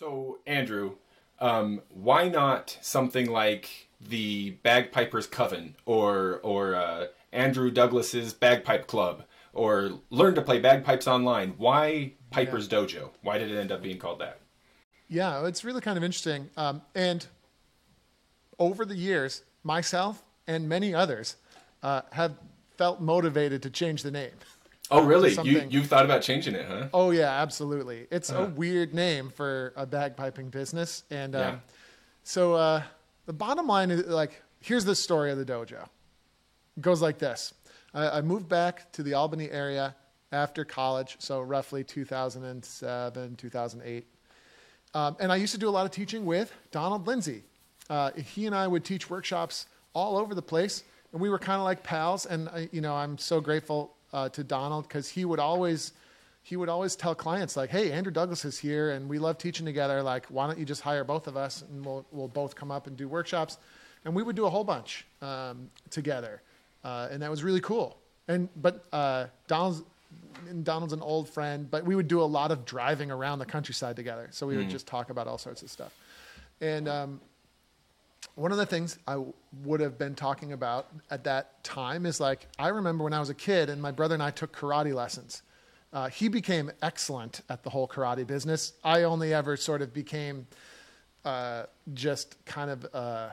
So, Andrew, um, why not something like the Bagpipers Coven or or uh, Andrew Douglas's Bagpipe Club or Learn to Play Bagpipes Online? Why Piper's Dojo? Why did it end up being called that? Yeah, it's really kind of interesting. Um, and over the years, myself and many others uh, have felt motivated to change the name. Oh, really? You you've thought about changing it, huh? Oh yeah, absolutely. It's Uh-huh. a weird name for a bagpiping business, and um, Yeah. so uh, the bottom line is like, here's the story of the dojo. It goes like this: I, I moved back to the Albany area after college, so roughly 2007, 2008, um, and I used to do a lot of teaching with Donald Lindsay. Uh, he and I would teach workshops all over the place, and we were kind of like pals. And I, you know, I'm so grateful uh, to Donald because he would always he would always tell clients like, "Hey, Andrew Douglas is here, and we love teaching together. Like, why don't you just hire both of us, and we'll we'll both come up and do workshops." And we would do a whole bunch um, together, uh, and that was really cool. And but uh, Donald's and Donald's an old friend, but we would do a lot of driving around the countryside together. So we would just talk about all sorts of stuff. And um, one of the things I w- would have been talking about at that time is like, I remember when I was a kid and my brother and I took karate lessons. Uh, he became excellent at the whole karate business. I only ever sort of became uh, just kind of uh,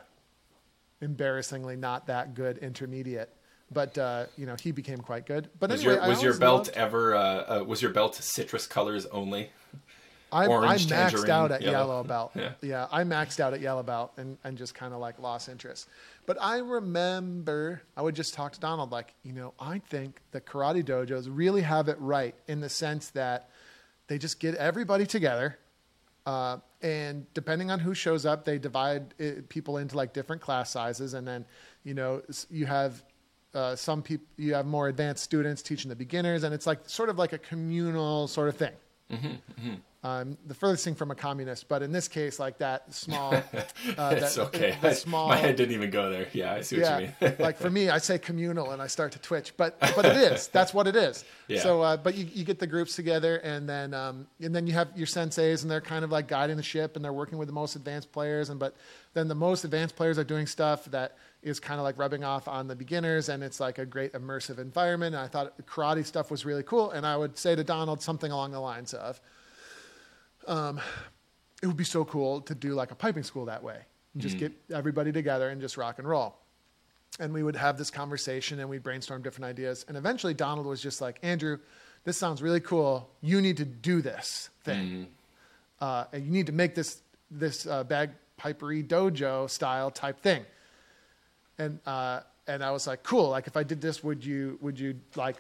embarrassingly not that good intermediate. But uh, you know, he became quite good. But Was anyway, your was your belt loved- ever uh, uh, was your belt citrus colors only? I, I maxed tangerine, out at yellow. yellow, belt. Yeah. I maxed out at yellow belt and, and just kind of like lost interest. But I remember I would just talk to Donald like, you know, I think the karate dojos really have it right in the sense that they just get everybody together. Uh, and depending on who shows up, they divide it, people into like different class sizes. And then, you know, you have uh, some people, you have more advanced students teaching the beginners. And it's like sort of like a communal sort of thing um, the furthest thing from a communist, but in this case, like that small, uh, It's that, okay. the small, My head didn't even go there. Yeah, I see what yeah. you mean. like for me, I say communal and I start to twitch, but but it is. That's what it is. Yeah. So, uh, but you, you get the groups together, and then um, and then you have your senseis, and they're kind of like guiding the ship, and they're working with the most advanced players, and but then the most advanced players are doing stuff that is kind of like rubbing off on the beginners, and it's like a great immersive environment. And I thought karate stuff was really cool, and I would say to Donald something along the lines of it would be so cool to do like a piping school that way. Just get everybody together and just rock and roll. And we would have this conversation and we'd brainstorm different ideas. And eventually Donald was just like, Andrew, this sounds really cool. You need to do this thing. Uh, and you need to make this this uh, bagpipery dojo style type thing. And uh, and I was like, cool. Like if I did this, would you would you like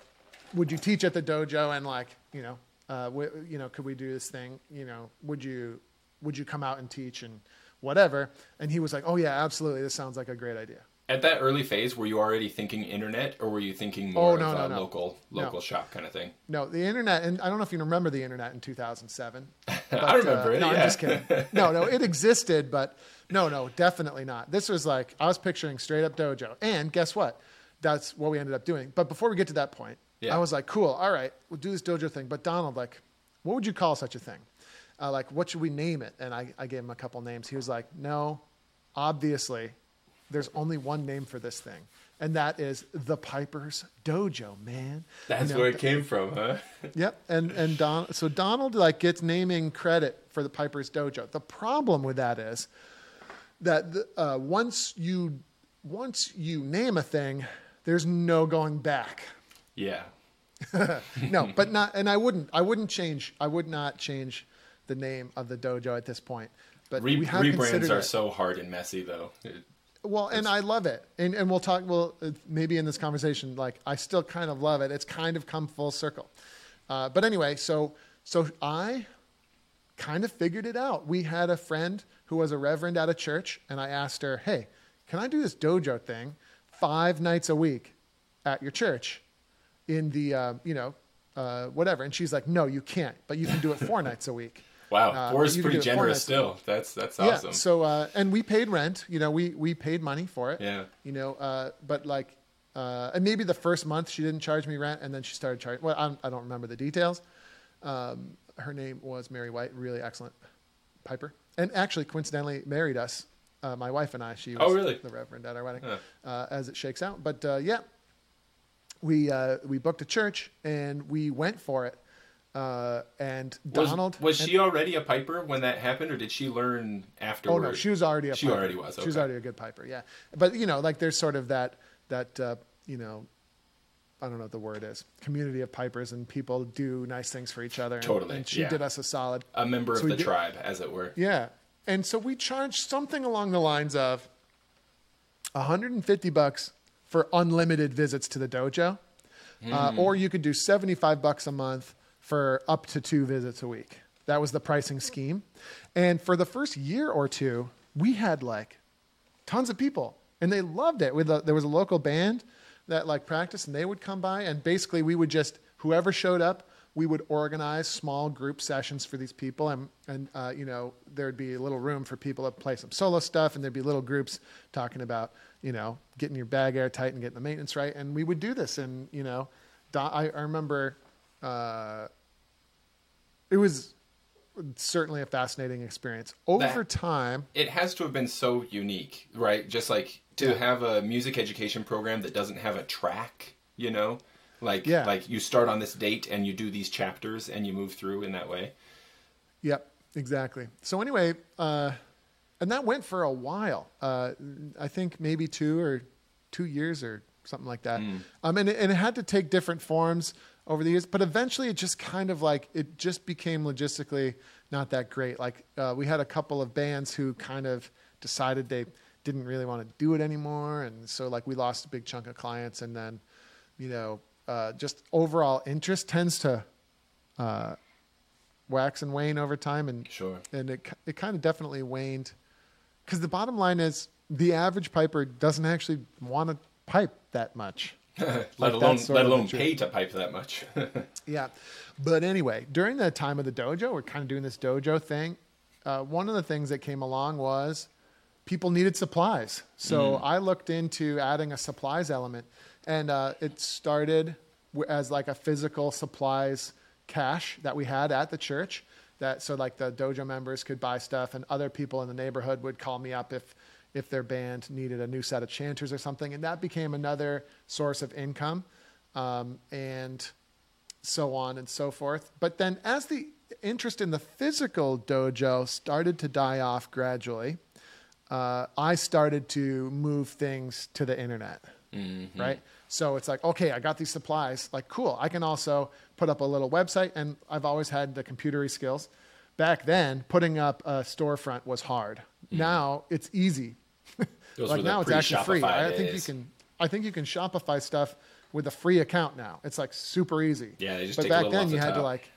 would you teach at the dojo and like you know uh, w- you know could we do this thing? You know would you would you come out and teach and whatever? And he was like, oh yeah, absolutely. This sounds like a great idea. At that early phase, were you already thinking internet, or were you thinking more Oh, no, of no, a no. local local shop kind of thing? No, the internet, and I don't know if you remember the internet in 2007. But, I remember uh, it. No, yeah. I'm just kidding. No, no, it existed, but no, no, definitely not. This was like I was picturing straight up dojo, and guess what? That's what we ended up doing. But before we get to that point, Yeah. I was like, cool, all right, we'll do this dojo thing. But Donald, like, what would you call such a thing? Uh, like, what should we name it? And I, I gave him a couple names. He was like, no, obviously, there's only one name for this thing, and that is the Piper's Dojo, man. That's You know, where it came from, huh? Yep, and and Don, so Donald like gets naming credit for the Piper's Dojo. The problem with that is that the, uh, once you once you name a thing, there's no going back. Yeah. No, but not, and I wouldn't, I wouldn't change, I would not change the name of the dojo at this point. But Re- we have rebrands are it. so hard and messy, though. It- Well, and I love it, and and we'll talk. Well, uh, maybe in this conversation, like I still kind of love it. It's kind of come full circle. Uh, but anyway, so so I kind of figured it out. We had a friend who was a reverend at a church, and I asked her, "Hey, can I do this dojo thing five nights a week at your church in the uh, you know uh, whatever?" And she's like, "No, you can't, but you can do it four nights a week." wow, Uh, four is pretty do generous still. That's that's awesome. yeah. So uh, and we paid rent. You know, we we paid money for it. Yeah. You know, uh, but like, uh, and maybe the first month she didn't charge me rent, and then she started charging. Well, I'm, I don't remember the details. Um, her name was Mary White. Really excellent piper, and actually coincidentally married us. Uh, my wife and I. She was Oh, really? the reverend at our wedding, Huh. uh, as it shakes out. But uh, yeah, we uh, we booked a church and we went for it. Uh, and Was, Donald was and- she already a piper when that happened, or did she learn afterwards? Oh no, she was already a She piper. already was, She was already a good piper, yeah. But you know, like there's sort of that that uh, you know, I don't know what the word is, community of pipers, and people do nice things for each other. and- Totally, And she yeah. did us a solid. a member So of the did- tribe, as it were. Yeah, and so we charged something along the lines of 150 bucks for unlimited visits to the dojo, uh, Hmm. or you could do 75 bucks a month for up to two visits a week. That was the pricing scheme, and for the first year or two, we had like tons of people, and they loved it. With there was a local band that like practiced, and they would come by, and basically we would just whoever showed up, we would organize small group sessions for these people, and and uh, you know there'd be a little room for people to play some solo stuff, and there'd be little groups talking about you know getting your bag airtight and getting the maintenance right, and we would do this, and you know, I, I remember. Uh, it was certainly a fascinating experience. Over That- time, It has to have been so unique, right? Just like to Yeah. have a music education program that doesn't have a track, you know? Like Yeah. like you start on this date and you do these chapters and you move through in that way. Yep, exactly. So anyway, uh, and that went for a while. Uh, I think maybe two or two years or something like that. Um, and, it, and it had to take different forms over the years, but eventually it just kind of like it just became logistically not that great. Like uh, we had a couple of bands who kind of decided they didn't really want to do it anymore, and so like we lost a big chunk of clients, and then you know uh, just overall interest tends to uh, wax and wane over time, and Sure. and it it kind of definitely waned because the bottom line is the average piper doesn't actually want to pipe that much. let Like, alone let alone pay to pipe that much. Yeah, but anyway, during the time of the dojo, we're kind of doing this dojo thing. Uh, one of the things that came along was people needed supplies, so I looked into adding a supplies element, and uh, it started as like a physical supplies cache that we had at the church. That so like the dojo members could buy stuff, and other people in the neighborhood would call me up if if their band needed a new set of chanters or something, and that became another source of income. Um, and so on and so forth. But then, as the interest in the physical dojo started to die off gradually, uh, I started to move things to the internet. Right? So it's like, okay, I got these supplies. Like, cool. I can also put up a little website, and I've always had the computery skills. Back then, putting up a storefront was hard. Mm. Now it's easy. Like now it's actually free. I think you can. I think you can Shopify stuff with a free account now. It's like super easy. Yeah, they just but take a back little then off you the had to like,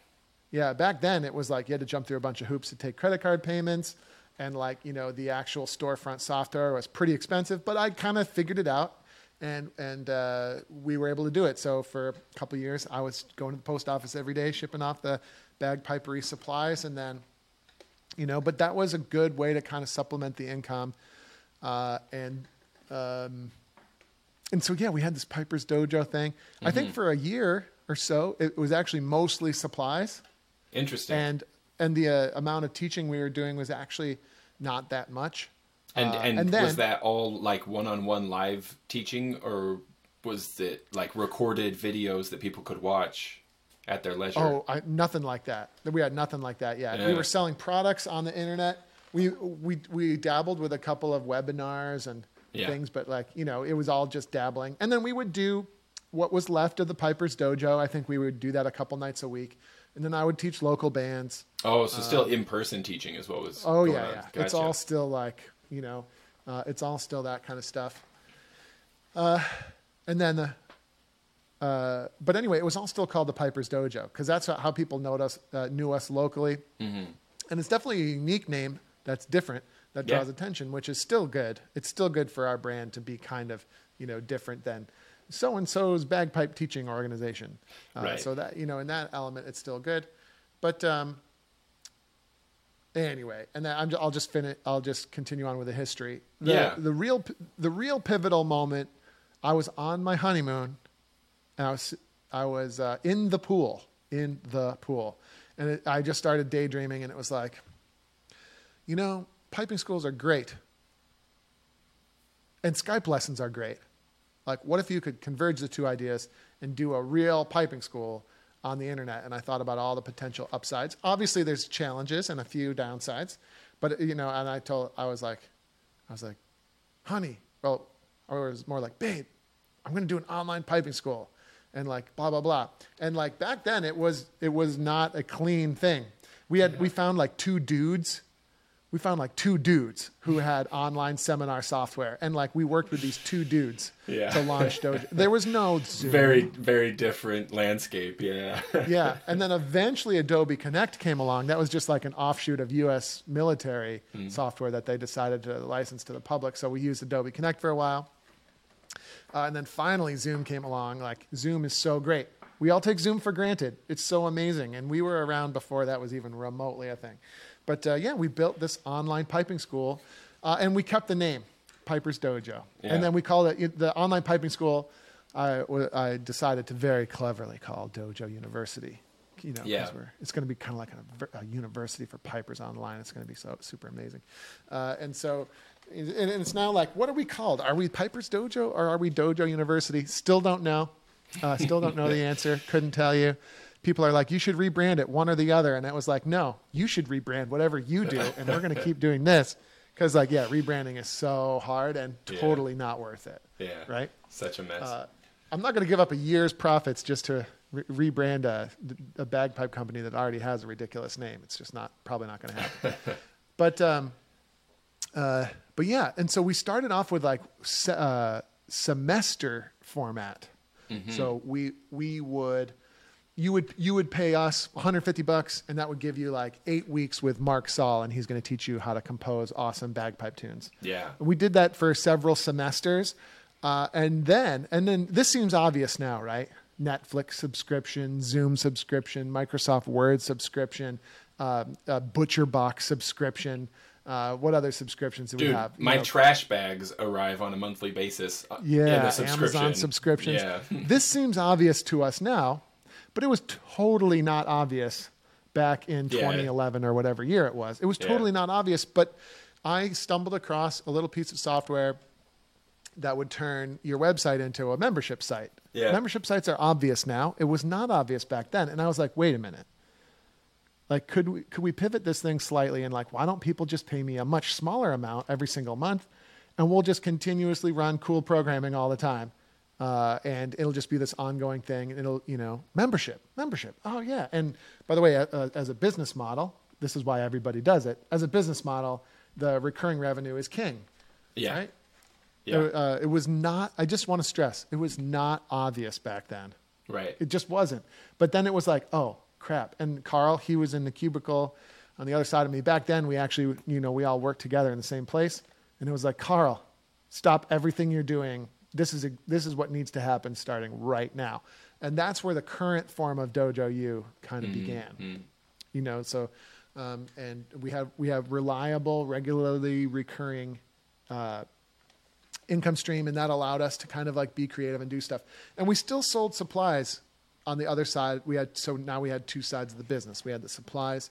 yeah, back then it was like you had to jump through a bunch of hoops to take credit card payments, and like you know the actual storefront software was pretty expensive. But I kind of figured it out, and and uh, we were able to do it. So for a couple of years, I was going to the post office every day, shipping off the bagpipery supplies, and then you know but that was a good way to kind of supplement the income uh, and um, and so yeah we had this piper's dojo thing i Mm-hmm. think for a year or so it was actually mostly supplies Interesting. and and the uh, amount of teaching we were doing was actually not that much And Uh, and, and then- was that all like one-on-one live teaching, or was it like recorded videos that people could watch at their leisure? Oh, I, nothing like that. We had nothing like that yet. We were selling products on the internet. We we we dabbled with a couple of webinars and Yeah. things, but like you know, it was all just dabbling. And then we would do what was left of the Piper's Dojo. I think we would do that a couple nights a week, and then I would teach local bands. Oh, so still in-person teaching is what was. Oh going yeah, yeah. It's all still like you know, uh, it's all still that kind of stuff. Uh, and then the. Uh, but anyway, it was all still called the Piper's Dojo because that's how how people know us, uh, knew us locally, Mm-hmm. and it's definitely a unique name that's different that Yeah. draws attention, which is still good. It's still good for our brand to be kind of you know different than so and so's bagpipe teaching organization. Uh, Right. So that you know in that element, it's still good, but um, anyway, and then I'm, I'll just finish. I'll just continue on with the history. The, Yeah. The real, the real pivotal moment. I was on my honeymoon, and I was, I was uh, in the pool, in the pool, and it, I just started daydreaming, and it was like, you know, piping schools are great. And Skype lessons are great. Like, what if you could converge the two ideas and do a real piping school on the internet? And I thought about all the potential upsides. Obviously, there's challenges and a few downsides, but you know, and I told, I was like, I was like, honey, well, or it was more like, babe, I'm going to do an online piping school, and like blah blah blah. And like back then, it was it was not a clean thing. We had we found like two dudes we found like two dudes who had online seminar software and like we worked with these two dudes Yeah. to launch dojo there was no Zoom. Very, very different landscape. Yeah. yeah and then eventually adobe connect came along that was just like an offshoot of us military software that they decided to license to the public so we used adobe connect for a while uh, and then finally zoom came along like zoom is so great we all take zoom for granted it's so amazing and we were around before that was even remotely a thing but uh, yeah we built this online piping school uh, and we kept the name piper's dojo. Yeah. and then we called it the online piping school I decided to very cleverly call dojo university. You know Yeah. we're, it's going to be kind of like a, a university for pipers online. It's going to be so super amazing. Uh, and so and and it's now like what are we called? Are we pipers dojo or are we dojo university? Still don't know. Uh, still don't know the answer. Couldn't tell you people are like you should rebrand it one or the other and i was like no you should rebrand whatever you do and we're going to keep doing this because like yeah rebranding is so hard and Yeah. totally not worth it Yeah. right Such a mess. uh, I'm not going to give up a year's profits just to re- rebrand a, a bagpipe company that already has a ridiculous name. It's just not probably not going to happen. but um, uh, but yeah, and so we started off with like se- uh, semester format. So we we would you would you would pay us 150 bucks, and that would give you like eight weeks with Mark Saul, and he's going to teach you how to compose awesome bagpipe tunes. yeah. We did that for several semesters, uh, and then and then this seems obvious now, right? Netflix subscription, Zoom subscription, Microsoft Word subscription, uh, uh, Butcher Box subscription. Uh, what other subscriptions do we have? You my know, trash bags arrive on a monthly basis. uh, yeah, the subscription. Amazon subscriptions. Yeah. this seems obvious to us now, but it was totally not obvious back in Yeah. 2011 or whatever year it was. It was Yeah. totally not obvious, but I stumbled across a little piece of software that would turn your website into a membership site. Yeah. Membership sites are obvious now. It was not obvious back then. And I was like, wait a minute. Like, could we, could we pivot this thing slightly and like, why don't people just pay me a much smaller amount every single month and we'll just continuously run cool programming all the time? Uh, and it'll just be this ongoing thing. And it'll, you know, membership, membership. Oh, yeah. And by the way, uh, as a business model, this is why everybody does it. As a business model, the recurring revenue is king. Yeah. Right? Yeah. Uh, it was not, I just want to stress, it was not obvious back then. right. It just wasn't. But then it was like, oh, crap. And Carl, he was in the cubicle on the other side of me. Back then, we actually, you know, we all worked together in the same place. And it was like, Carl, stop everything you're doing. This is, a, this is what needs to happen starting right now. And that's where the current form of Dojo U kind of began. You know, so, um, and we have, we have reliable, regularly recurring uh, income stream and that allowed us to kind of like be creative and do stuff. And we still sold supplies on the other side. We had so now we had two sides of the business. We had the supplies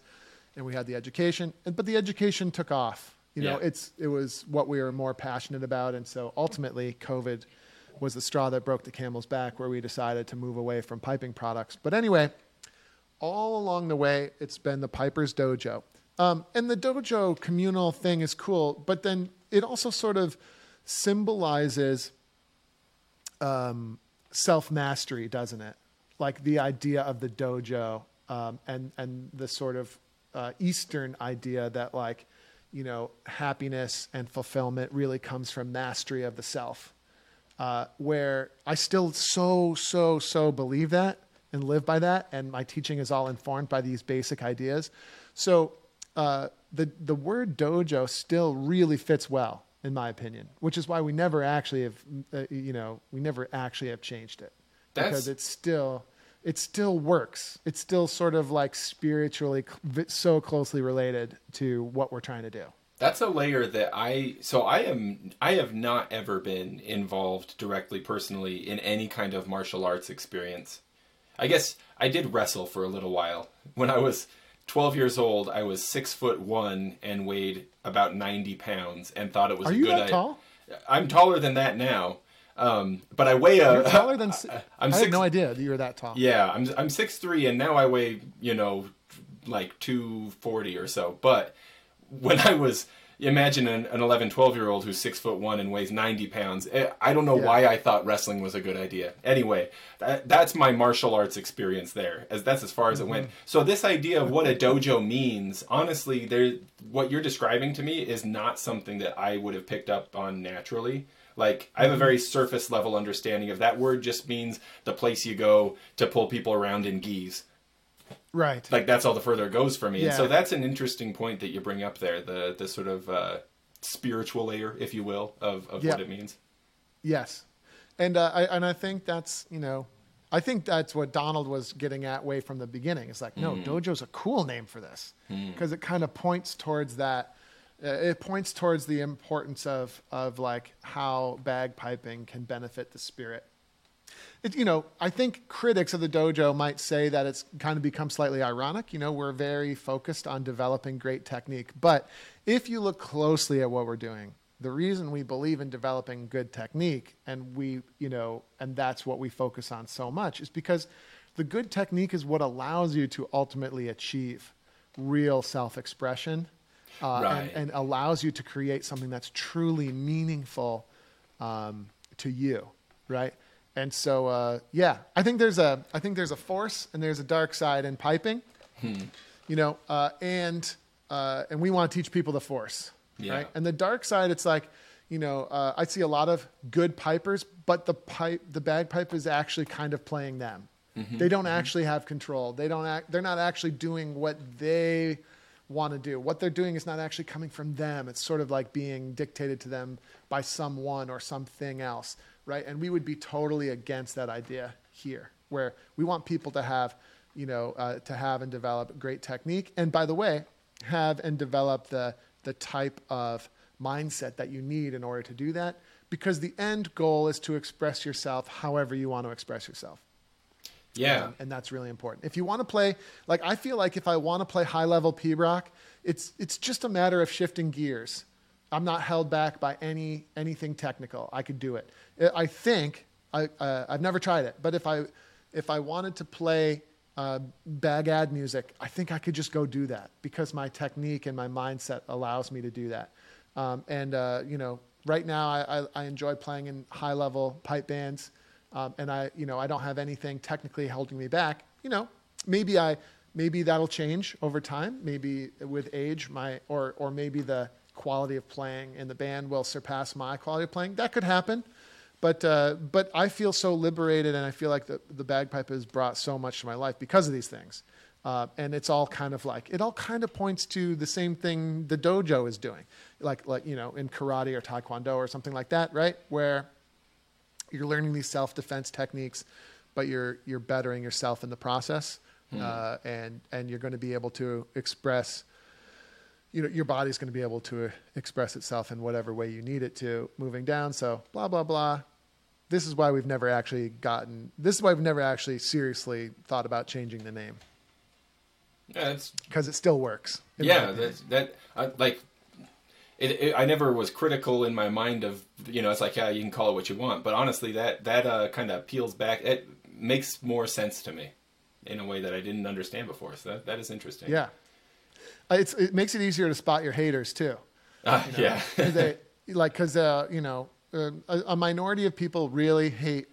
and we had the education and, but the education took off you know Yeah. it's it was what we were more passionate about and so ultimately covid was the straw that broke the camel's back where we decided to move away from piping products but anyway all along the way, it's been the Piper's Dojo. Um, and the dojo communal thing is cool, but then it also sort of symbolizes um, self mastery, doesn't it? Like the idea of the dojo um, and and the sort of uh, Eastern idea that like you know happiness and fulfillment really comes from mastery of the self. Uh, where I still so so so believe that and live by that, and my teaching is all informed by these basic ideas. So uh, the the word dojo still really fits well, in my opinion, which is why we never actually have, uh, you know, we never actually have changed it That's- because it's still it still works. It's still sort of like spiritually so closely related to what we're trying to do. That's a layer that I so I am I have not ever been involved directly personally in any kind of martial arts experience. I guess I did wrestle for a little while when I was 12 years old, I was six foot one and weighed about 90 pounds and thought it was Are a you good that tall? I'm taller than that now. Um, but I weigh a. You're taller than. si- I'm I six, had no idea that you were that tall. Yeah, I'm I'm six three, and now I weigh you know like two forty or so. But when I was imagine an, an 11, 12 year old who's six foot one and weighs ninety pounds. eh, I don't know Yeah. why I thought wrestling was a good idea. Anyway, that, that's my martial arts experience there. As that's as far as it went. Mm-hmm. So this idea of what a dojo means, honestly, there what you're describing to me is not something that I would have picked up on naturally. Like I have a very surface level understanding of that word. Just means the place you go to pull people around in gis. Right. Like that's all the further it goes for me. And so that's an interesting point that you bring up there. The the sort of uh, spiritual layer, if you will, of, of Yeah. what it means. Yes, and uh, I and I think that's you know, I think that's what Donald was getting at way from the beginning. It's like no, dojo's a cool name for this because it kind of points towards that. Uh, it points towards the importance of of like how bagpiping can benefit the spirit. It, you know, I think critics of the dojo might say that it's kind of become slightly ironic. You know, we're very focused on developing great technique. But if you look closely at what we're doing, the reason we believe in developing good technique and we, you know, and that's what we focus on so much is because the good technique is what allows you to ultimately achieve real self expression uh, Right. and, and allows you to create something that's truly meaningful um, to you, right? And so, uh, yeah, I think there's a, I think there's a force and there's a dark side in piping, you know, uh, and uh, and we want to teach people the force, Yeah. right? And the dark side, it's like, you know, uh, I see a lot of good pipers, but the pipe, the bagpipe is actually kind of playing them. They don't actually have control. They don't act. They're not actually doing what they want to do. What they're doing is not actually coming from them. It's sort of like being dictated to them by someone or something else, right? And we would be totally against that idea here, where we want people to have, you know, uh, to have and develop great technique. And by the way, have and develop the the type of mindset that you need in order to do that, because the end goal is to express yourself however you want to express yourself. Yeah. Um, and that's really important. If you want to play, like I feel like if I want to play high level pibroch, it's it's just a matter of shifting gears. I'm not held back by any anything technical. I could do it. I- think I uh, I've never tried it, but if I if I wanted to play uh, Bagad music, I think I could just go do that because my technique and my mindset allows me to do that. Um, and uh, you know, right now I, I, I enjoy playing in high level pipe bands, um, and I you know I don't have anything technically holding me back. You know, maybe I maybe that'll change over time. Maybe with age, my or or maybe the quality of playing in the band will surpass my quality of playing. That could happen. But uh, but I feel so liberated, and I feel like the the bagpipe has brought so much to my life because of these things. Uh, and it's all kind of like it all kind of points to the same thing the dojo is doing, like like you know in karate or taekwondo or something like that, right? Where you're learning these self defense techniques, but you're you're bettering yourself in the process, uh, and and you're going to be able to express you know your body's going to be able to express itself in whatever way you need it to moving down. So blah blah blah. This is why we've never actually gotten this is why we've never actually seriously thought about changing the name. Yeah, because it still works yeah that that uh, like it, it, I never was critical in my mind of you know it's like yeah you can call it what you want. But honestly that that uh, kind of peels back it makes more sense to me in a way that I didn't understand before. So that, that is interesting. Yeah. Uh, it's, it makes it easier to spot your haters too. Uh, yeah. 'Cause they, like because uh, you know a, a minority of people really hate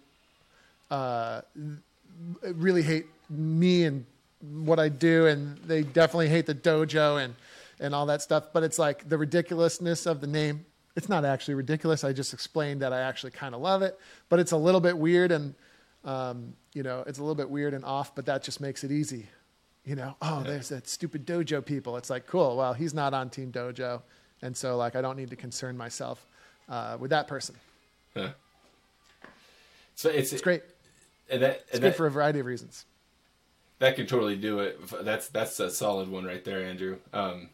uh, really hate me and what I do, and they definitely hate the dojo and and all that stuff. But it's like the ridiculousness of the name. It's not actually ridiculous. I just explained that I actually kind of love it, but it's a little bit weird and um, you know it's a little bit weird and off. But that just makes it easy. You know, oh, there's that stupid dojo people. It's like cool. Well, he's not on Team Dojo, and so like I don't need to concern myself uh, with that person. Huh. so it's It's great. and that, It's and good that, for a variety of reasons. that could totally do it that's that's a solid one right there Andrew um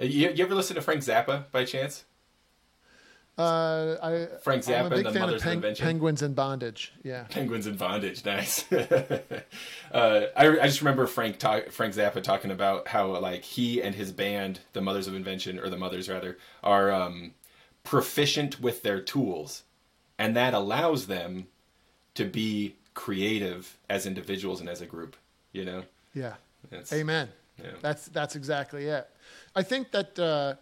you, you ever listen to Frank Zappa by chance Uh, I, Frank I'm Zappa a big the fan Mothers of Invention. Penguins in Bondage. Yeah. Penguins in bondage, nice. uh, I, I just remember Frank talk, Frank Zappa talking about how like he and his band, the Mothers of Invention, or the Mothers rather, are um, proficient with their tools, and that allows them to be creative as individuals and as a group. You know, Yeah. Amen. Yeah. That's that's exactly it. I think that uh,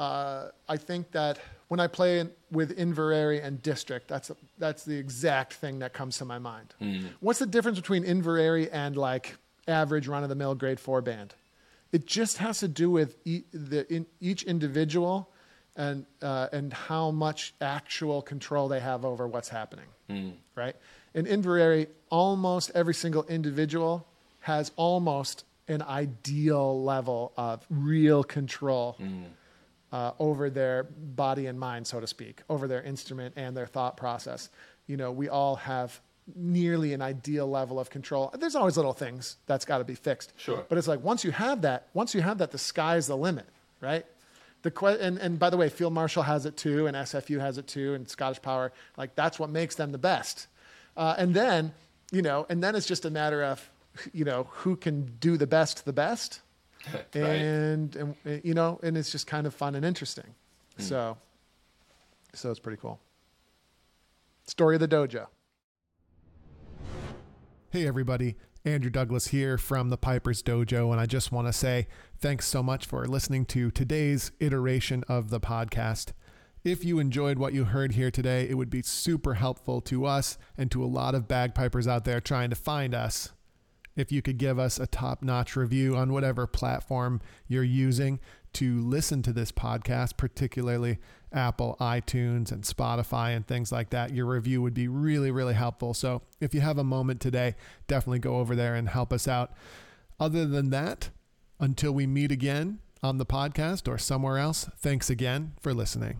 uh, I think that when I play in, with Inveraray and District, that's that's the exact thing that comes to my mind. What's the difference between Inveraray and like average run of the mill grade four band? It just has to do with e- the in, each individual and uh, and how much actual control they have over what's happening. Right? In Inveraray, almost every single individual has almost an ideal level of real control uh, over their body and mind, so to speak, over their instrument and their thought process. You know, we all have nearly an ideal level of control. There's always little things that's got to be fixed. Sure. But it's like once you have that, once you have that, the sky's the limit, right? The que- and, and by the way, Field Marshal has it too, and SFU has it too, and Scottish Power. Like that's what makes them the best. Uh, and then, you know, and then it's just a matter of, you know, who can do the best the best Right. and, and you know, and it's just kind of fun and interesting. Hmm. So, so it's pretty cool. Story of the dojo. Hey everybody, Andrew Douglas here from the Piper's Dojo, and I just want to say thanks so much for listening to today's iteration of the podcast. If you enjoyed what you heard here today, it would be super helpful to us and to a lot of bagpipers out there trying to find us if you could give us a top notch review on whatever platform you're using to listen to this podcast, particularly Apple, iTunes, and Spotify, and things like that. Your review would be really, really helpful. So if you have a moment today, definitely go over there and help us out. Other than that, until we meet again on the podcast or somewhere else, thanks again for listening.